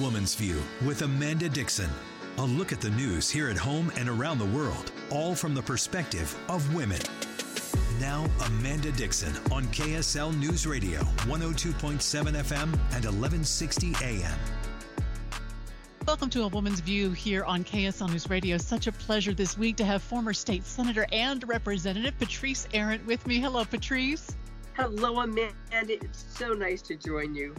Woman's View with Amanda Dickson. A look at the news here at home and around the world, all from the perspective of women. Now, Amanda Dickson on KSL News Radio, 102.7 FM and 1160 AM. Welcome to A Woman's View here on KSL News Radio. Such a pleasure this week to have former state senator and representative Patrice Arent with me. Hello, Patrice. Hello, Amanda. It's so nice to join you.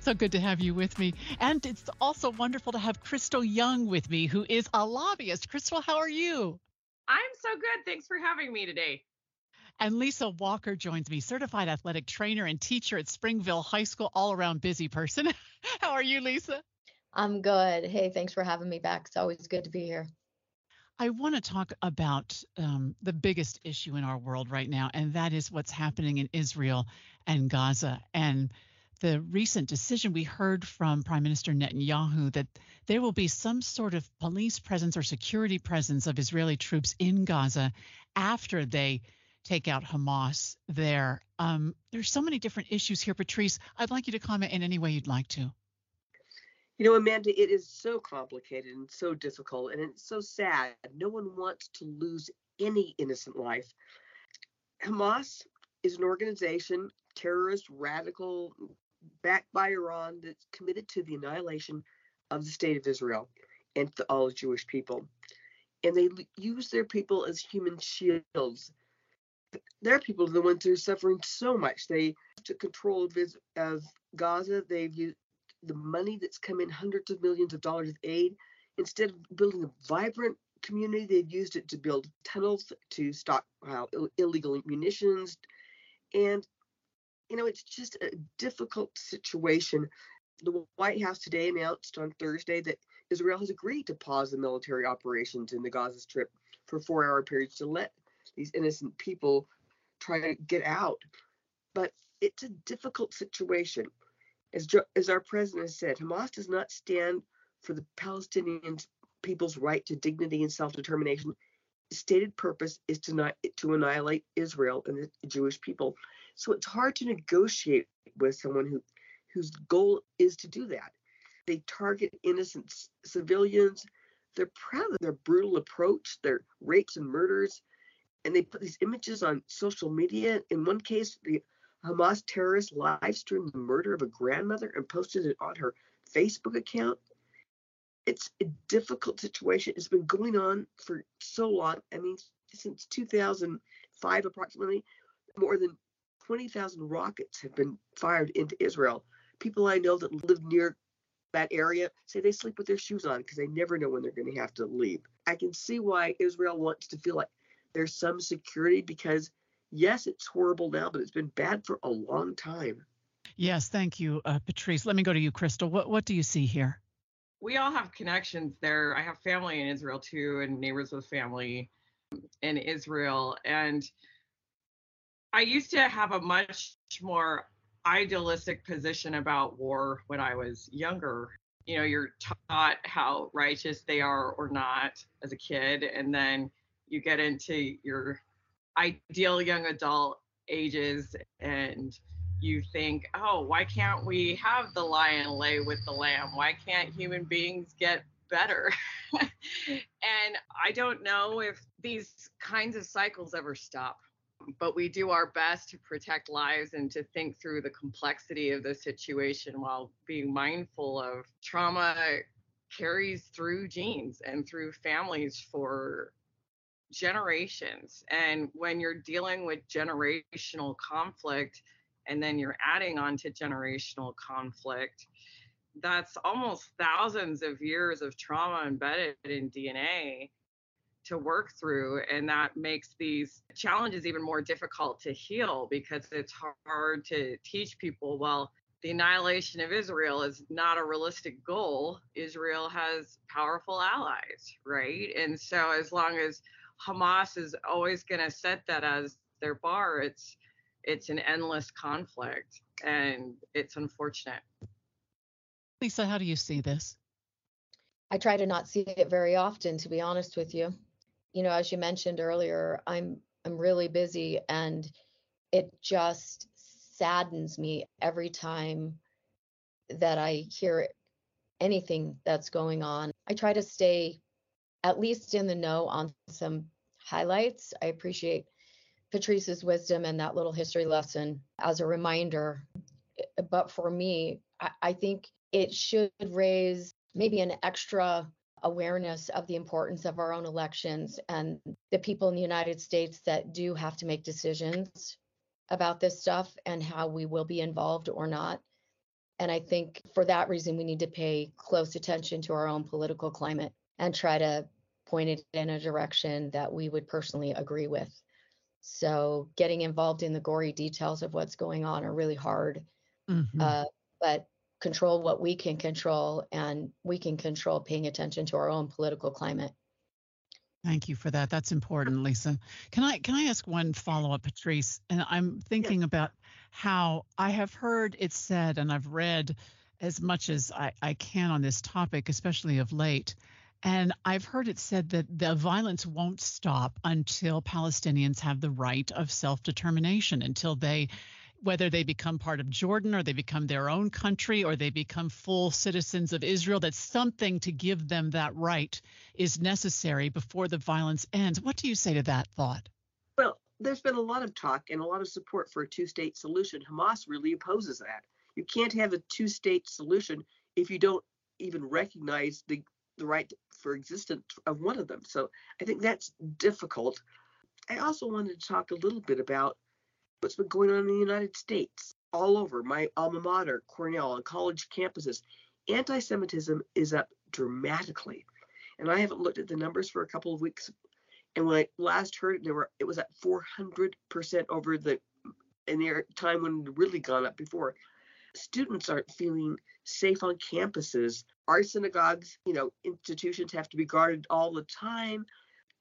So good to have you with me. And it's also wonderful to have Crystal Young with me, who is a lobbyist. Crystal, how are you? I'm so good. Thanks for having me today. And Lisa Walker joins me, certified athletic trainer and teacher at Springville High School, all around busy person. how are you, Lisa? I'm good. Hey, thanks for having me back. It's always good to be here. I want to talk about um, the biggest issue in our world right now, and that is what's happening in Israel and Gaza. And the recent decision we heard from Prime Minister Netanyahu that there will be some sort of police presence or security presence of Israeli troops in Gaza after they take out Hamas there. Um, there's so many different issues here, Patrice. I'd like you to comment in any way you'd like to. You know, Amanda, it is so complicated and so difficult, and it's so sad. No one wants to lose any innocent life. Hamas is an organization, terrorist, radical, backed by Iran that's committed to the annihilation of the state of Israel and to all Jewish people. And they use their people as human shields. Their people are the ones who are suffering so much. They took control of, of Gaza. They've used the money that's come in, hundreds of millions of dollars of aid. Instead of building a vibrant community, they've used it to build tunnels to stockpile Ill- illegal munitions. And you know, it's just a difficult situation. The White House today announced on Thursday that Israel has agreed to pause the military operations in the Gaza Strip for four hour periods to let these innocent people try to get out. But it's a difficult situation. As, as our president has said, Hamas does not stand for the Palestinian people's right to dignity and self determination. Stated purpose is to, not, to annihilate Israel and the Jewish people. So it's hard to negotiate with someone who whose goal is to do that. They target innocent civilians. They're proud of their brutal approach, their rapes and murders, and they put these images on social media. In one case, the Hamas terrorist live streamed the murder of a grandmother and posted it on her Facebook account. It's a difficult situation. It's been going on for so long. I mean, since 2005, approximately, more than 20,000 rockets have been fired into Israel. People I know that live near that area say they sleep with their shoes on because they never know when they're going to have to leave. I can see why Israel wants to feel like there's some security because, yes, it's horrible now, but it's been bad for a long time. Yes, thank you, uh, Patrice. Let me go to you, Crystal. What what do you see here? We all have connections there. I have family in Israel too, and neighbors with family in Israel, and I used to have a much more idealistic position about war when I was younger. You know, you're taught how righteous they are or not as a kid, and then you get into your ideal young adult ages and you think, oh, why can't we have the lion lay with the lamb? Why can't human beings get better? and I don't know if these kinds of cycles ever stop but we do our best to protect lives and to think through the complexity of the situation while being mindful of trauma carries through genes and through families for generations. And when you're dealing with generational conflict and then you're adding on to generational conflict, that's almost thousands of years of trauma embedded in DNA to work through and that makes these challenges even more difficult to heal because it's hard to teach people well the annihilation of Israel is not a realistic goal. Israel has powerful allies, right? And so as long as Hamas is always going to set that as their bar, it's it's an endless conflict and it's unfortunate. Lisa, how do you see this? I try to not see it very often to be honest with you you know, as you mentioned earlier, I'm I'm really busy and it just saddens me every time that I hear anything that's going on. I try to stay at least in the know on some highlights. I appreciate Patrice's wisdom and that little history lesson as a reminder. But for me, I, I think it should raise maybe an extra awareness of the importance of our own elections and the people in the United States that do have to make decisions about this stuff and how we will be involved or not. And I think for that reason, we need to pay close attention to our own political climate and try to point it in a direction that we would personally agree with. So, getting involved in the gory details of what's going on are really hard. Mm-hmm. Uh, but control what we can control, and we can control paying attention to our own political climate. Thank you for that. That's important, Lisa. Can I can I ask one follow up, Patrice? And I'm thinking yeah. about how I have heard it said, and I've read as much as I, I can on this topic, especially of late. And I've heard it said that the violence won't stop until Palestinians have the right of self determination, until they whether they become part of Jordan or they become their own country or they become full citizens of Israel, that something to give them that right is necessary before the violence ends. What do you say to that thought? Well, there's been a lot of talk and a lot of support for a two state solution. Hamas really opposes that. You can't have a two state solution if you don't even recognize the, the right for existence of one of them. So I think that's difficult. I also wanted to talk a little bit about what's been going on in the United States, all over my alma mater, Cornell, on college campuses. Anti Semitism is up dramatically. And I haven't looked at the numbers for a couple of weeks. And when I last heard it, there were it was at 400% over the in the time when it really gone up before. Students aren't feeling safe on campuses. Our synagogues, you know, institutions have to be guarded all the time.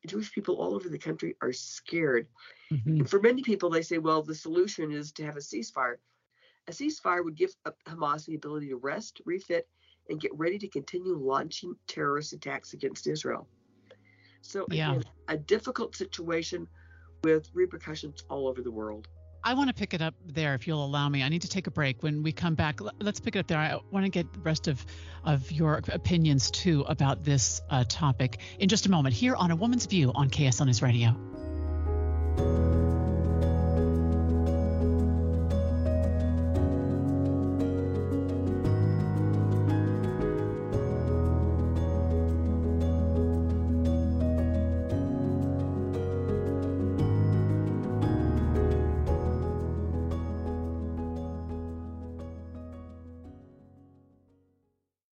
Jewish people all over the country are scared. Mm-hmm. And for many people, they say, well, the solution is to have a ceasefire. A ceasefire would give Hamas the ability to rest, refit, and get ready to continue launching terrorist attacks against Israel. So, yeah. a difficult situation with repercussions all over the world. I want to pick it up there if you'll allow me. I need to take a break. When we come back, let's pick it up there. I want to get the rest of, of your opinions too about this uh, topic in just a moment here on A Woman's View on KSL News Radio.